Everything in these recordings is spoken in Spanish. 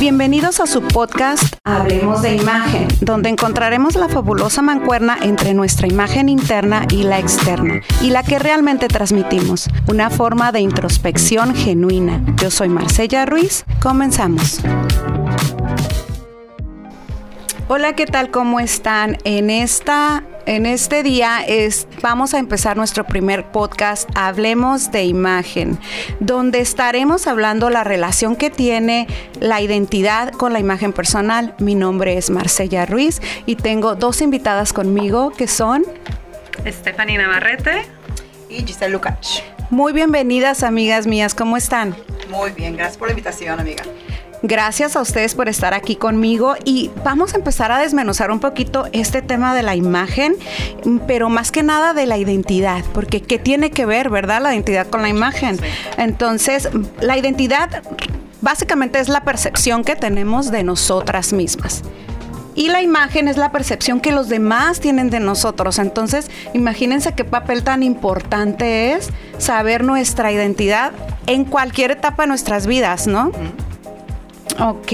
Bienvenidos a su podcast Hablemos de Imagen, donde encontraremos la fabulosa mancuerna entre nuestra imagen interna y la externa, y la que realmente transmitimos, una forma de introspección genuina. Yo soy Marcella Ruiz, comenzamos. Hola, ¿qué tal? ¿Cómo están? En esta en este día es, vamos a empezar nuestro primer podcast, Hablemos de Imagen, donde estaremos hablando la relación que tiene la identidad con la imagen personal. Mi nombre es Marcella Ruiz y tengo dos invitadas conmigo que son Estefanía Navarrete y Giselle Lucach. Muy bienvenidas, amigas mías, ¿cómo están? Muy bien, gracias por la invitación, amiga. Gracias a ustedes por estar aquí conmigo y vamos a empezar a desmenuzar un poquito este tema de la imagen, pero más que nada de la identidad, porque ¿qué tiene que ver, verdad, la identidad con la imagen? Entonces, la identidad básicamente es la percepción que tenemos de nosotras mismas. Y la imagen es la percepción que los demás tienen de nosotros. Entonces, imagínense qué papel tan importante es saber nuestra identidad en cualquier etapa de nuestras vidas, ¿no? Ok,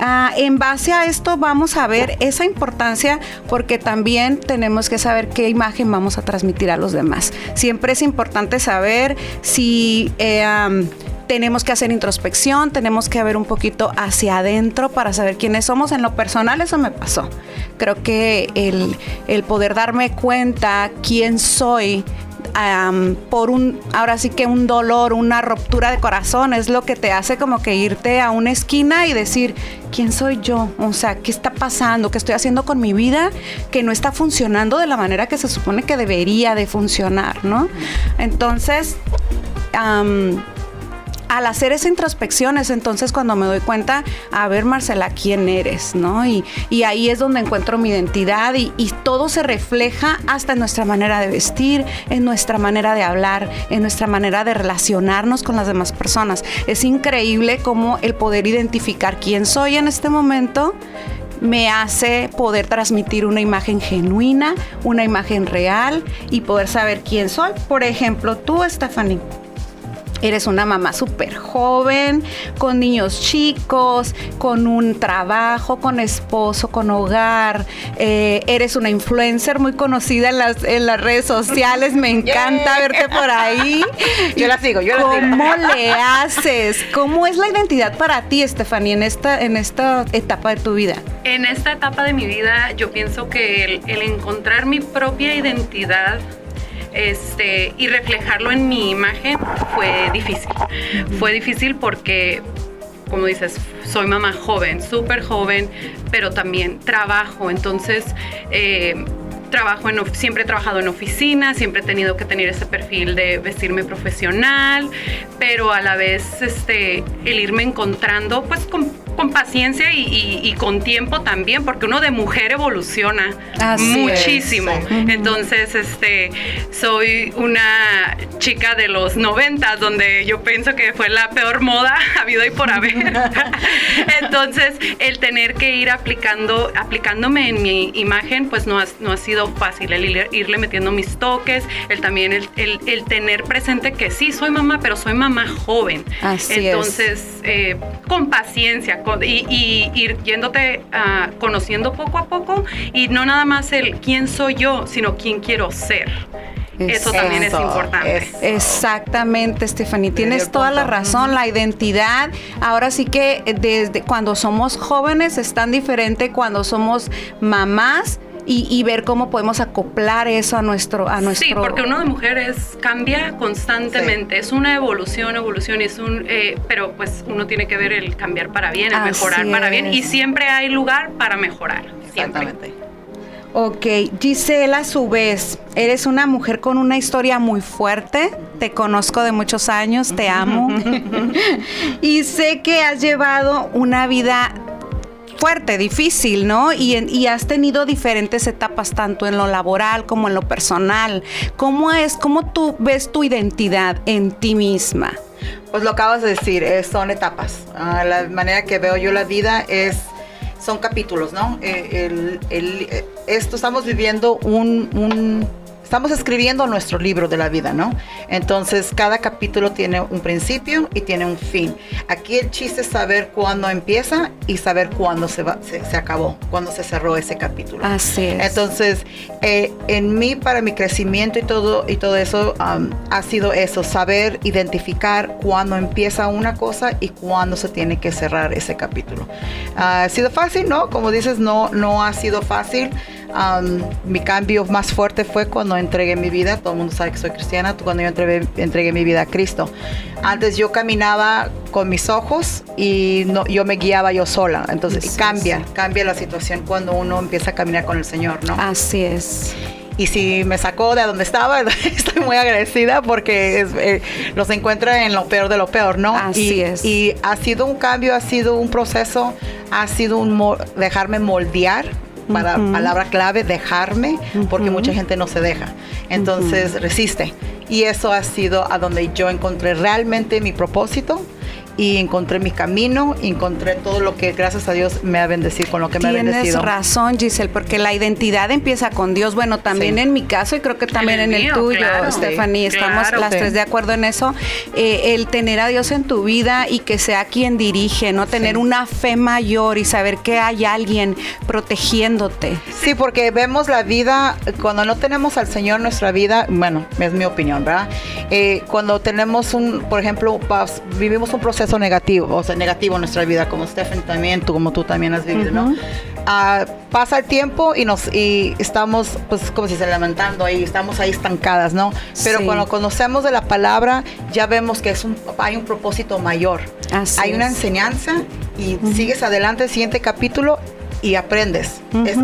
ah, en base a esto vamos a ver esa importancia porque también tenemos que saber qué imagen vamos a transmitir a los demás. Siempre es importante saber si... Eh, tenemos que hacer introspección, tenemos que ver un poquito hacia adentro para saber quiénes somos. En lo personal eso me pasó. Creo que el, el poder darme cuenta quién soy por un, ahora sí que un dolor, una ruptura de corazón, es lo que te hace como que irte a una esquina y decir, ¿quién soy yo? O sea, ¿qué está pasando? ¿Qué estoy haciendo con mi vida que no está funcionando de la manera que se supone que debería de funcionar, ¿no? Entonces, al hacer esa introspección es entonces cuando me doy cuenta, a ver Marcela, ¿quién eres? ¿No? Y, ahí es donde encuentro mi identidad y, todo se refleja hasta en nuestra manera de vestir, en nuestra manera de hablar, en nuestra manera de relacionarnos con las demás personas. Es increíble cómo el poder identificar quién soy en este momento me hace poder transmitir una imagen genuina, una imagen real y poder saber quién soy. Por ejemplo, tú, Stephanie Eres una mamá súper joven, con niños chicos, con un trabajo, con esposo, con hogar. Eh, eres una influencer muy conocida en las, en las redes sociales. Me encanta verte por ahí. Yo la sigo, yo la sigo. ¿Cómo le haces? ¿Cómo es la identidad para ti, Stephanie, en esta, en esta etapa de tu vida? En esta etapa de mi vida, yo pienso que el, el encontrar mi propia identidad este, y reflejarlo en mi imagen fue difícil. Fue difícil porque como dices, soy mamá joven, súper joven, pero también trabajo. Entonces, eh, trabajo en, siempre he trabajado en oficina, siempre he tenido que tener ese perfil de vestirme profesional, pero a la vez este, el irme encontrando pues con con paciencia y, con tiempo también, porque uno de mujer evoluciona muchísimo. Entonces, este, soy una chica de los 90, donde yo pienso que fue la peor moda habido y por haber. Entonces, el tener que ir aplicando, aplicándome en mi imagen, pues no ha, no ha sido fácil, el irle metiendo mis toques, el también el, el, tener presente que sí, soy mamá, pero soy mamá joven. Así Entonces, eh, con paciencia, y, ir yéndote uh, conociendo poco a poco y no nada más el quién soy yo, sino quién quiero ser. Eso también es importante. Exactamente, Stephanie. Tienes toda la razón. La identidad, ahora sí que desde cuando somos jóvenes es tan diferente cuando somos mamás y, ver cómo podemos acoplar eso a nuestro a nuestro sí porque uno de mujeres cambia constantemente es una evolución evolución es un eh, pero pues uno tiene que ver el cambiar para bien el mejorar para bien y siempre hay lugar para mejorar Exactamente. Ok, Gisela, a su vez, eres una mujer con una historia muy fuerte. Te conozco de muchos años, te amo. y sé que has llevado una vida fuerte, difícil, ¿no? Y, has tenido diferentes etapas, tanto en lo laboral como en lo personal. ¿Cómo es, cómo tú ves tu identidad en ti misma? Pues lo acabas de decir, son etapas. Ah, la manera que veo yo la vida es, son capítulos, ¿no? Eh, esto estamos viviendo un estamos escribiendo nuestro libro de la vida, ¿no? Entonces, cada capítulo tiene un principio y tiene un fin. Aquí el chiste es saber cuándo empieza y saber cuándo se, va, se, acabó, cuándo se cerró ese capítulo. Así es. Entonces, eh, en mí, para mi crecimiento y todo, y todo eso, um, ha sido eso, saber identificar cuándo empieza una cosa y cuándo se tiene que cerrar ese capítulo. ¿Ha sido fácil? No, como dices, no, no ha sido fácil. Mi cambio más fuerte fue cuando entregué mi vida, todo el mundo sabe que soy cristiana, cuando yo entregué, mi vida a Cristo. Antes yo caminaba con mis ojos y no, yo me guiaba yo sola, entonces cambia, cambia la situación cuando uno empieza a caminar con el Señor, ¿no? Así es y si me sacó de donde estaba, estoy muy agradecida porque eh, los encuentra en lo peor de lo peor, ¿no? Así es. Y ha sido un cambio, ha sido un proceso, ha sido un dejarme moldear para palabra clave, dejarme, porque mucha gente no se deja. Entonces resiste. Y eso ha sido a donde yo encontré realmente mi propósito y encontré mi camino, encontré todo lo que gracias a Dios me ha bendecido, con lo que me ha bendecido. Tienes razón, Giselle, porque la identidad empieza con Dios. Bueno, también en mi caso y creo que también en el, tuyo, Stephanie, estamos las tres de acuerdo en eso. Eh, el tener a Dios en tu vida y que sea quien dirige, no tener una fe mayor y saber que hay alguien protegiéndote. Sí, porque vemos la vida, cuando no tenemos al Señor en nuestra vida, bueno, es mi opinión, ¿verdad? Eh, cuando tenemos un, por ejemplo, vivimos un proceso negativo, o sea, negativo en nuestra vida, como Stephen también, tú, como tú también has vivido, ¿no? Ah, pasa el tiempo y nos y estamos, pues, como si se lamentando ahí, estamos ahí estancadas, ¿no? Pero cuando conocemos de la palabra, ya vemos que es un, hay un propósito mayor. hay una enseñanza y sigues adelante, el siguiente capítulo y aprendes.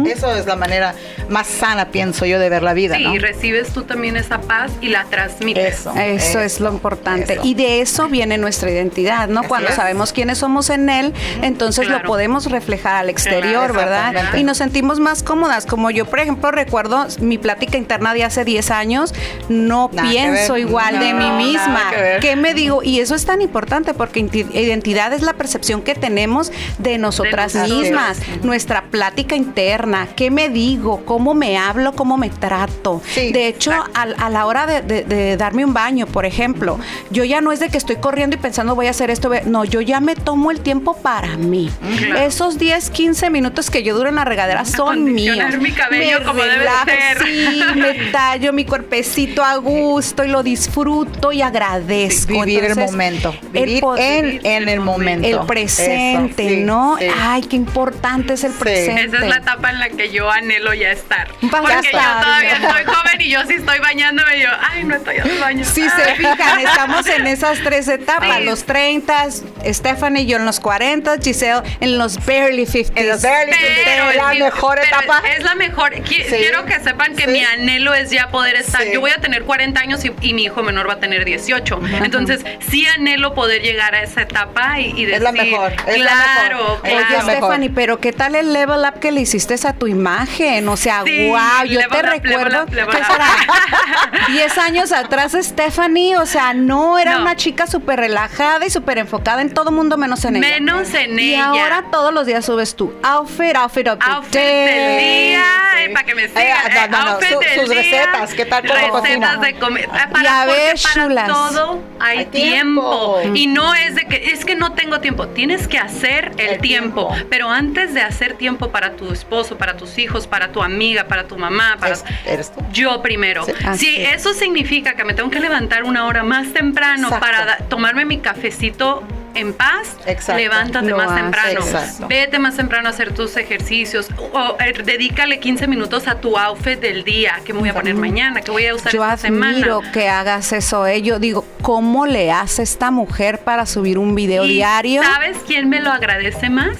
eso es la manera más sana, pienso yo, de ver la vida. Sí, y recibes tú también esa paz y la transmites. Eso, eso, es lo importante. Y de eso viene nuestra identidad, ¿no? Cuando sabemos quiénes somos en Él, entonces lo podemos reflejar al exterior, ¿verdad? Y nos sentimos más cómodas. Como yo, por ejemplo, recuerdo mi plática interna de hace 10 años, no pienso igual de mí misma. ¿Qué me digo? Y eso es tan importante porque identidad es la percepción que tenemos de nosotras mismas, nuestra plática interna, qué me digo, cómo me hablo, cómo me trato. de hecho, a, la hora de, darme un baño, por ejemplo, yo ya no es de que estoy corriendo y pensando voy a hacer esto, no, yo ya me tomo el tiempo para mí. Esos 10, 15 minutos que yo duro en la regadera son míos. mi cabello me como debe ser. Sí, me tallo mi cuerpecito a gusto y lo disfruto y agradezco. vivir el momento, vivir en, el momento. El presente, ¿no? Ay, qué importante es el esa es la etapa en la que yo anhelo ya estar. Porque yo todavía estoy joven y yo sí estoy bañándome y yo, ay, no estoy al baño. Si se fijan, estamos en esas tres etapas, los 30, Stephanie y yo en los 40, Giselle en los barely 50. En los barely 50, pero es la mejor etapa. Es la mejor. Quiero que sepan que mi anhelo es ya poder estar. Yo voy a tener 40 años y, mi hijo menor va a tener 18. Entonces, sí anhelo poder llegar a esa etapa y, decir, es la mejor. Es claro, la mejor. Oye, Stephanie, pero ¿qué tal el level up que le hiciste a tu imagen. O sea, wow, yo te recuerdo que 10 años atrás Stephanie, o sea, no era una chica súper relajada y súper enfocada en todo mundo menos en ella. Menos en y ella. Y ahora todos los días subes tu outfit, outfit of the outfit del día, eh, para que me sigan. Eh, no, no, sus recetas, ¿qué tal todo Recetas de comer. Para, y a ver, para todo hay, tiempo. Y no es de que, es que no tengo tiempo. Tienes que hacer el, tiempo. tiempo. Pero antes de hacer tiempo para tu esposo, para tus hijos, para tu amiga, para tu mamá, para yo primero. si eso significa que me tengo que levantar una hora más temprano para tomarme mi cafecito en paz, levántate más temprano. Vete más temprano a hacer tus ejercicios. O, eh, dedícale 15 minutos a tu outfit del día. que me voy a poner mañana? que voy a usar Yo esta semana? Yo que hagas eso. ¿eh? Yo digo, ¿cómo le hace esta mujer para subir un video diario? ¿Sabes quién me lo agradece más?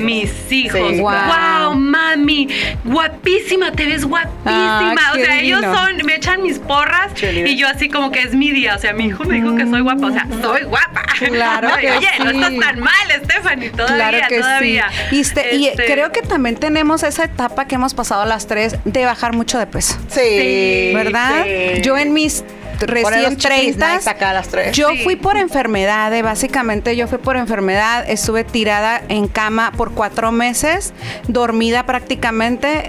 Mis hijos. wow. mami, guapísima, te ves guapísima. Ah, o sea, ellos son, me echan mis porras y yo así como que es mi día. O sea, mi hijo me dijo que soy guapa. O sea, soy guapa. Claro que Oye, no estás tan mal, Stephanie, todavía, claro que todavía. Sí. Y, este, creo que también tenemos esa etapa que hemos pasado las tres de bajar mucho de peso. Sí. ¿Verdad? Yo en mis recién 30. Yo fui por enfermedad, eh, básicamente yo fui por enfermedad, estuve tirada en cama por cuatro meses, dormida prácticamente,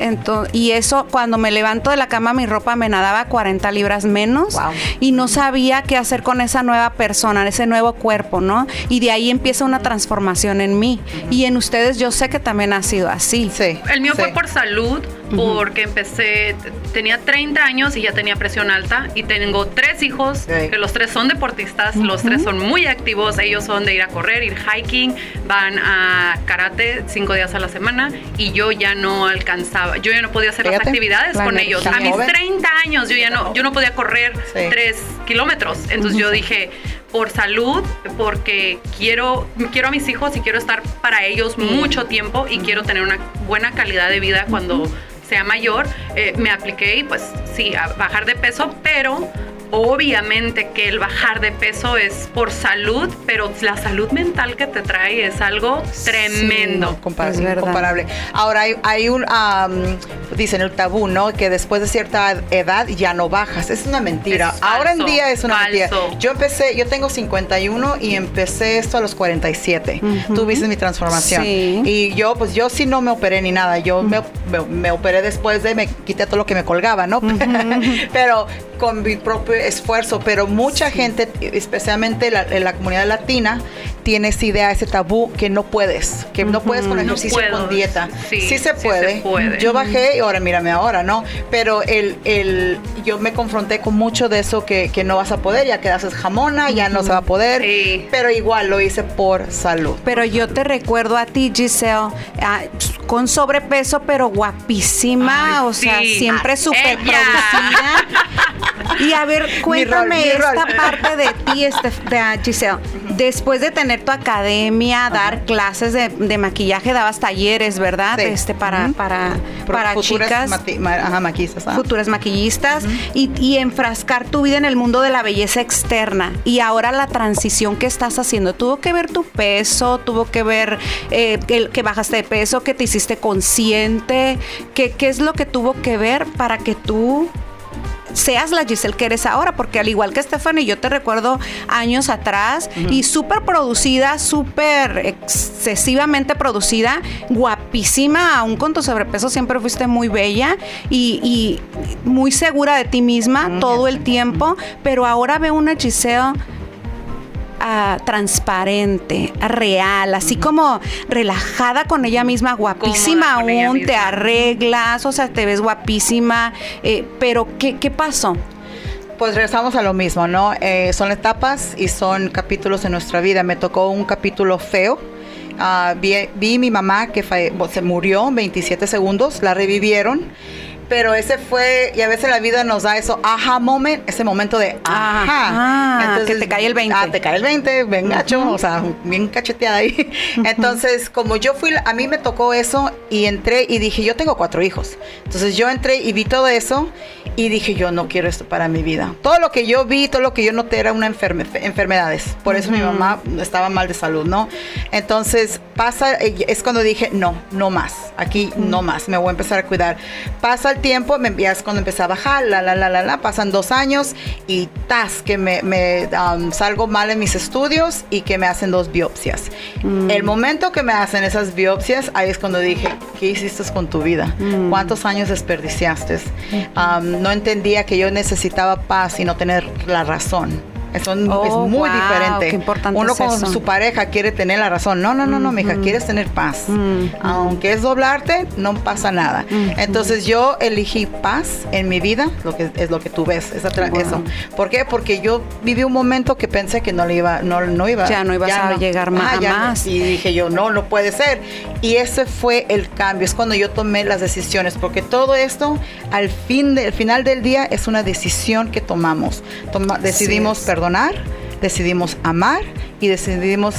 y eso cuando me levanto de la cama mi ropa me nadaba 40 libras menos y no sabía qué hacer con esa nueva persona, ese nuevo cuerpo, ¿no? Y de ahí empieza una transformación en mí. Y en ustedes yo sé que también ha sido así. Sí. El mío fue por salud, porque empecé, tenía 30 años y ya tenía presión alta y tengo tres hijos, que los tres son deportistas, los tres son muy activos, ellos son de ir a correr, ir hiking, van a karate cinco días a la semana y yo ya no alcanzaba, yo ya no podía hacer las actividades con ellos. A mis 30 años yo ya no, yo no podía correr tres kilómetros, entonces yo dije, por salud, porque quiero, quiero a mis hijos y quiero estar para ellos mucho tiempo y quiero tener una buena calidad de vida cuando sea mayor, eh, me apliqué y pues sí, a bajar de peso, pero obviamente que el bajar de peso es por salud, pero la salud mental que te trae es algo tremendo. comparable. Ahora hay, un, dicen el tabú, ¿no? Que después de cierta edad ya no bajas. Es una mentira. Ahora en día es una mentira. Yo empecé, yo tengo 51 y empecé esto a los 47. Tú viste mi transformación. Y yo, pues yo sí no me operé ni nada. Yo me, me, operé después de, me quité todo lo que me colgaba, ¿no? pero con mi propio esfuerzo, pero mucha gente, especialmente la, en la comunidad latina, tiene esa idea, ese tabú que no puedes, que no puedes con ejercicio, con dieta. Sí, se, puede. Yo bajé y ahora mírame ahora, ¿no? Pero el, el, yo me confronté con mucho de eso que, que no vas a poder, ya que haces jamona, ya no se va a poder. Pero igual lo hice por salud. Pero yo te recuerdo a ti, Giselle, con sobrepeso, pero guapísima, o sea, siempre súper producida. Y a ver, cuéntame esta parte de ti, este, de Giselle. Después de tener tu academia, dar clases de, maquillaje, dabas talleres, ¿verdad? Este, para, para, para chicas. maquillistas. Futuras maquillistas. y, enfrascar tu vida en el mundo de la belleza externa. Y ahora la transición que estás haciendo, ¿tuvo que ver tu peso? ¿Tuvo que ver eh, que, que bajaste de peso? ¿Que te hiciste consciente? ¿Qué, ¿Qué es lo que tuvo que ver para que tú seas la Giselle que eres ahora, porque al igual que Stephanie, yo te recuerdo años atrás y súper producida, súper excesivamente producida, guapísima, aún con tu sobrepeso siempre fuiste muy bella y, muy segura de ti misma todo el tiempo, pero ahora veo una Giselle transparente, real, así como relajada con ella misma, guapísima aún, te arreglas, o sea, te ves guapísima, eh, pero ¿qué, ¿qué pasó? Pues regresamos a lo mismo, ¿no? Eh, son etapas y son capítulos de nuestra vida. Me tocó un capítulo feo. Uh, vi, vi, mi mamá que se murió 27 segundos, la revivieron pero ese fue, y a veces la vida nos da eso, aha moment, ese momento de ajá. Entonces, que te cae el 20. Ah, te cae el 20, ven gacho, o sea, bien cacheteada ahí. Entonces, como yo fui, a mí me tocó eso y entré y dije, yo tengo cuatro hijos. Entonces yo entré y vi todo eso y dije, yo no quiero esto para mi vida. Todo lo que yo vi, todo lo que yo noté era una enfermedades. Por eso mi mamá estaba mal de salud, ¿no? Entonces pasa, es cuando dije, no, no más, aquí no más, me voy a empezar a cuidar. Pasa el tiempo, me envías cuando empecé a bajar, la, la, la, la, la, pasan dos años y tas, que me, me um, salgo mal en mis estudios y que me hacen dos biopsias. Mm. El momento que me hacen esas biopsias, ahí es cuando dije, ¿qué hiciste con tu vida? Mm. ¿Cuántos años desperdiciaste? Um, no entendía que yo necesitaba paz y no tener la razón. Es oh, muy diferente. Uno con su pareja quiere tener la razón. No, no, no, no, mija, quieres tener paz. Aunque es doblarte, no pasa nada. Entonces yo elegí paz en mi vida, lo que es lo que tú ves, esa eso. ¿Por qué? Porque yo viví un momento que pensé que no le iba, no, no iba. Ya no ibas a llegar ah, más. y dije yo, no, no puede ser. Y ese fue el cambio. Es cuando yo tomé las decisiones, porque todo esto, al fin, del final del día, es una decisión que tomamos. decidimos, perdonar, decidimos amar y decidimos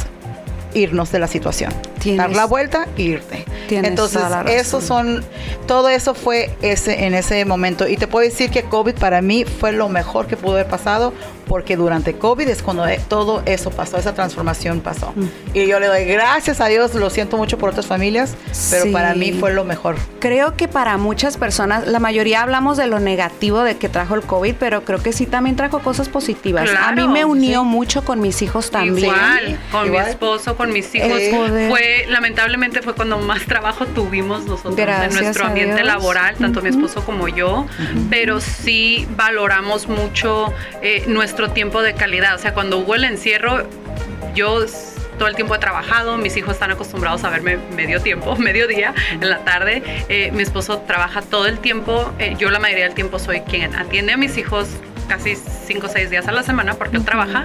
irnos de la situación. Dar la vuelta e irte. Entonces, eso son, todo eso fue ese en ese momento. Y te puedo decir que COVID para mí fue lo mejor que pudo haber pasado porque durante COVID es cuando eh, todo eso pasó, esa transformación pasó. Y yo le doy gracias a Dios, lo siento mucho por otras familias, pero Sí. para mí fue lo mejor. Creo que para muchas personas, la mayoría hablamos de lo negativo de que trajo el COVID, pero creo que sí también trajo cosas positivas. a mí me unió mucho con mis hijos también. Igual, con Igual. mi esposo, con mis hijos. Eh, Poder. Lamentablemente fue cuando más trabajo tuvimos nosotros Gracias en nuestro ambiente Dios. laboral, tanto mi esposo como yo, pero sí valoramos mucho eh, nuestro tiempo de calidad. O sea, cuando hubo el encierro, yo todo el tiempo he trabajado, mis hijos están acostumbrados a verme medio tiempo, medio día en la tarde. Eh, mi esposo trabaja todo el tiempo, eh, yo la mayoría del tiempo soy quien atiende a mis hijos casi cinco o seis días a la semana porque él trabaja.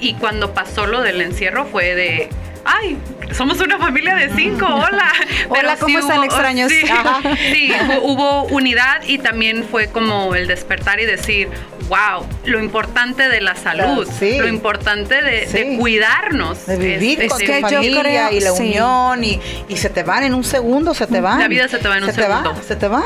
Y cuando pasó lo del encierro fue de... Ay, somos una familia de cinco, hola. Hola, ¿cómo están, hubo- extraños? Sí, sí, hubo unidad y también fue como el despertar y decir, wow, lo importante de la salud, sí. lo importante de, cuidarnos. De vivir Es- con es tu familia creo- y la sí. unión y, y se te van en un segundo, se te van. La vida se te va en un se Te segundo. va, se te va.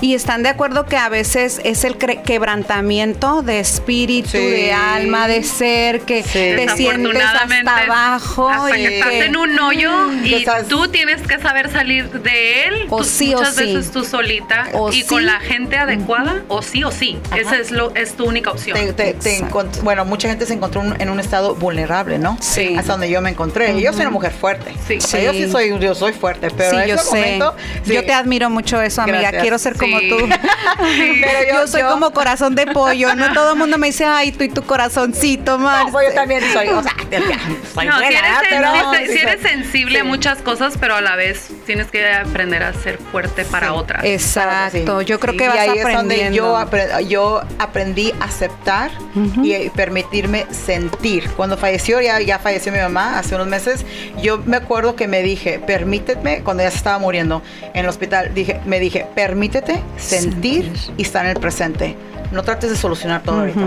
Y están de acuerdo que a veces es el cre- quebrantamiento de espíritu, Sí. de alma, de ser, que Sí. te sientes hasta abajo. hasta y que estás en un hoyo y Estás- tú tienes que saber salir de él. O tú- sí o muchas sí. veces tú solita O y sí. con la gente adecuada o sí o sí. Ajá. Esa es lo es tu única opción. Te- te- te Exacto. encont- bueno, mucha gente se encontró un- en un estado vulnerable, ¿no? Sí. Hasta donde yo me encontré. Y Yo soy una mujer fuerte. Sí. O sea, yo sí Sí. soy, yo soy fuerte, pero sí, en yo ese sé. momento. sí. Yo te admiro mucho eso, amiga. Gracias. Quiero ser como Sí. tú. Sí. Pero yo, soy como corazón de pollo. No todo el mundo me dice, ay, tú y tu corazoncito, más. No, pues yo también soy, o sea, soy No, si eres, sen- pero- si- si eres sí. sensible a Sí. muchas cosas, pero a la vez tienes que aprender a ser fuerte para Sí. otras. Exacto. Sí. Yo creo Sí, que y vas ahí es donde yo, apre- yo aprendí aceptar y eh, permitirme sentir. Cuando falleció, ya, ya falleció mi mamá hace unos meses, yo me acuerdo que me dije, permíteme, cuando ya se estaba muriendo en el hospital, dije, me dije, permítete sentir, Sentir. y estar en el presente. No trates de solucionar todo ahorita.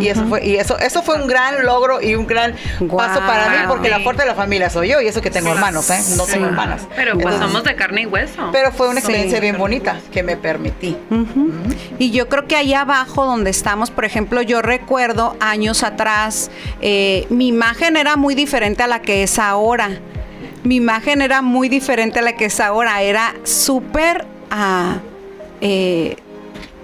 Y eso fue, y eso, eso fue un gran logro y un gran paso para mí, porque la fuerte de la familia soy yo, y eso que tengo Sí. hermanos, ¿eh? No Sí. tengo hermanas. Pero pues Entonces, somos de carne y hueso. Pero fue una Sí. experiencia bien bonita que me permití. Y yo creo que ahí abajo donde estamos, por ejemplo, yo recuerdo años atrás, eh, mi imagen era muy diferente a la que es ahora. Mi imagen era muy diferente a la que es ahora. Era súper... ah, eh,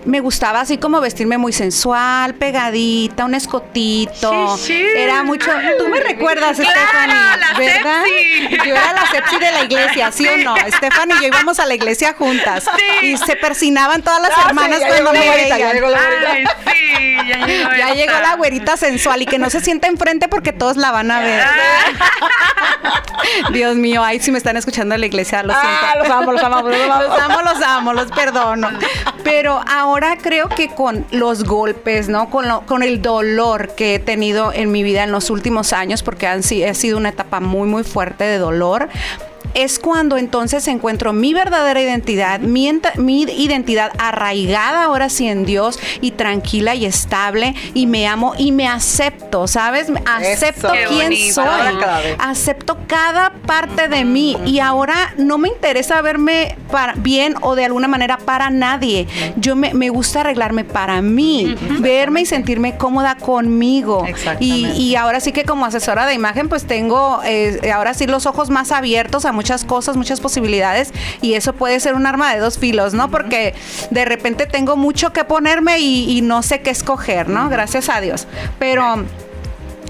me gustaba así como vestirme muy sensual, pegadita, un escotito. Sí, sí. Era mucho. Tú me recuerdas, Claro, Stephanie, la ¿verdad? sepsi. Yo era la sepsi de la iglesia, ¿sí, o no? Stephanie y yo íbamos a la iglesia juntas. Sí. Y se persinaban todas las Ah, hermanas cuando me ya llegó la güerita. Ay, sí, ya llegó. Ya esta. llegó la güerita sensual y que no se sienta enfrente porque todos la van a ver. Dios mío, ay, si me están escuchando en la iglesia, lo siento. Ah, los amo, los amamos, los amamos. Los amo, los amo, los perdono. Pero ahora creo que con los golpes, ¿no? Con, lo- con el dolor que he tenido en mi vida en los últimos años, porque han, ha sido una etapa muy, muy fuerte de dolor. Es cuando entonces encuentro mi verdadera identidad, mi, mi identidad arraigada ahora sí en Dios y tranquila y estable y me amo y me acepto, ¿sabes? Acepto quién bonito. soy acepto cada parte de mí y ahora no me interesa verme para bien o de alguna manera para nadie. Yo me, me gusta arreglarme para mí, verme y sentirme cómoda conmigo. Y, Exactamente. y ahora sí que como asesora de imagen pues tengo eh, ahora sí los ojos más abiertos a muchas cosas, muchas posibilidades y eso puede ser un arma de dos filos, ¿no? Porque de repente tengo mucho que ponerme y, y no sé qué escoger, ¿no? Gracias a Dios. Pero...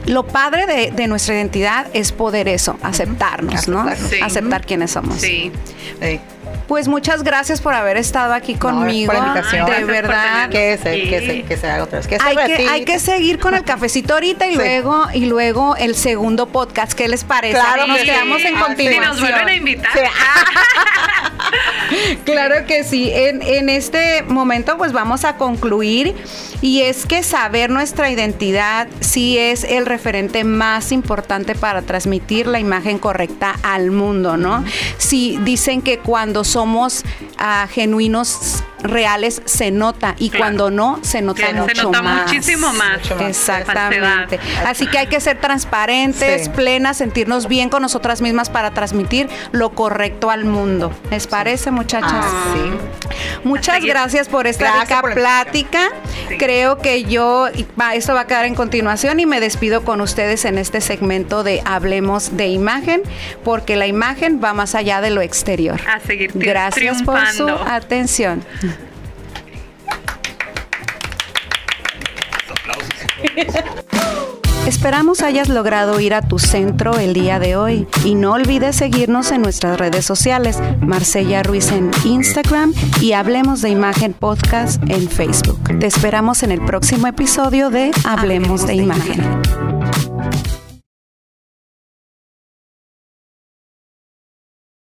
Lo padre de, de nuestra identidad es poder eso, aceptarnos, ¿no? Sí. Aceptar quiénes somos. Sí. Sí. Pues muchas gracias por haber estado aquí conmigo. por la invitación. de por verdad. Que se, Sí. que se, que se haga otra vez. Que Hay que, hay que seguir con el cafecito ahorita y Sí. luego y luego el segundo podcast. ¿Qué les parece? Claro Nos sí. quedamos en Ah, sí. Si continuación. nos vuelven a invitar. Sí. Claro que sí. En, en este momento pues vamos a concluir y es que saber nuestra identidad sí es el referente más importante para transmitir la imagen correcta al mundo, ¿no? Si dicen que cuando somos ah, genuinos reales se nota y cuando no se nota mucho se nota más. muchísimo más. Exactamente. Así que hay que ser transparentes, plenas, sentirnos bien con nosotras mismas para transmitir lo correcto al mundo. ¿Les parece, muchachas? Ah, sí. Muchas gracias por esta rica plática. Creo que yo, esto va a quedar en continuación y me despido con ustedes en este segmento de Hablemos de Imagen, porque la imagen va más allá de lo exterior. A seguir Gracias por su atención. Esperamos hayas logrado ir a tu centro el día de hoy y no olvides seguirnos en nuestras redes sociales, Marcella Ruiz en Instagram y Hablemos de Imagen Podcast en Facebook. Te esperamos en el próximo episodio de Hablemos, de, Imagen.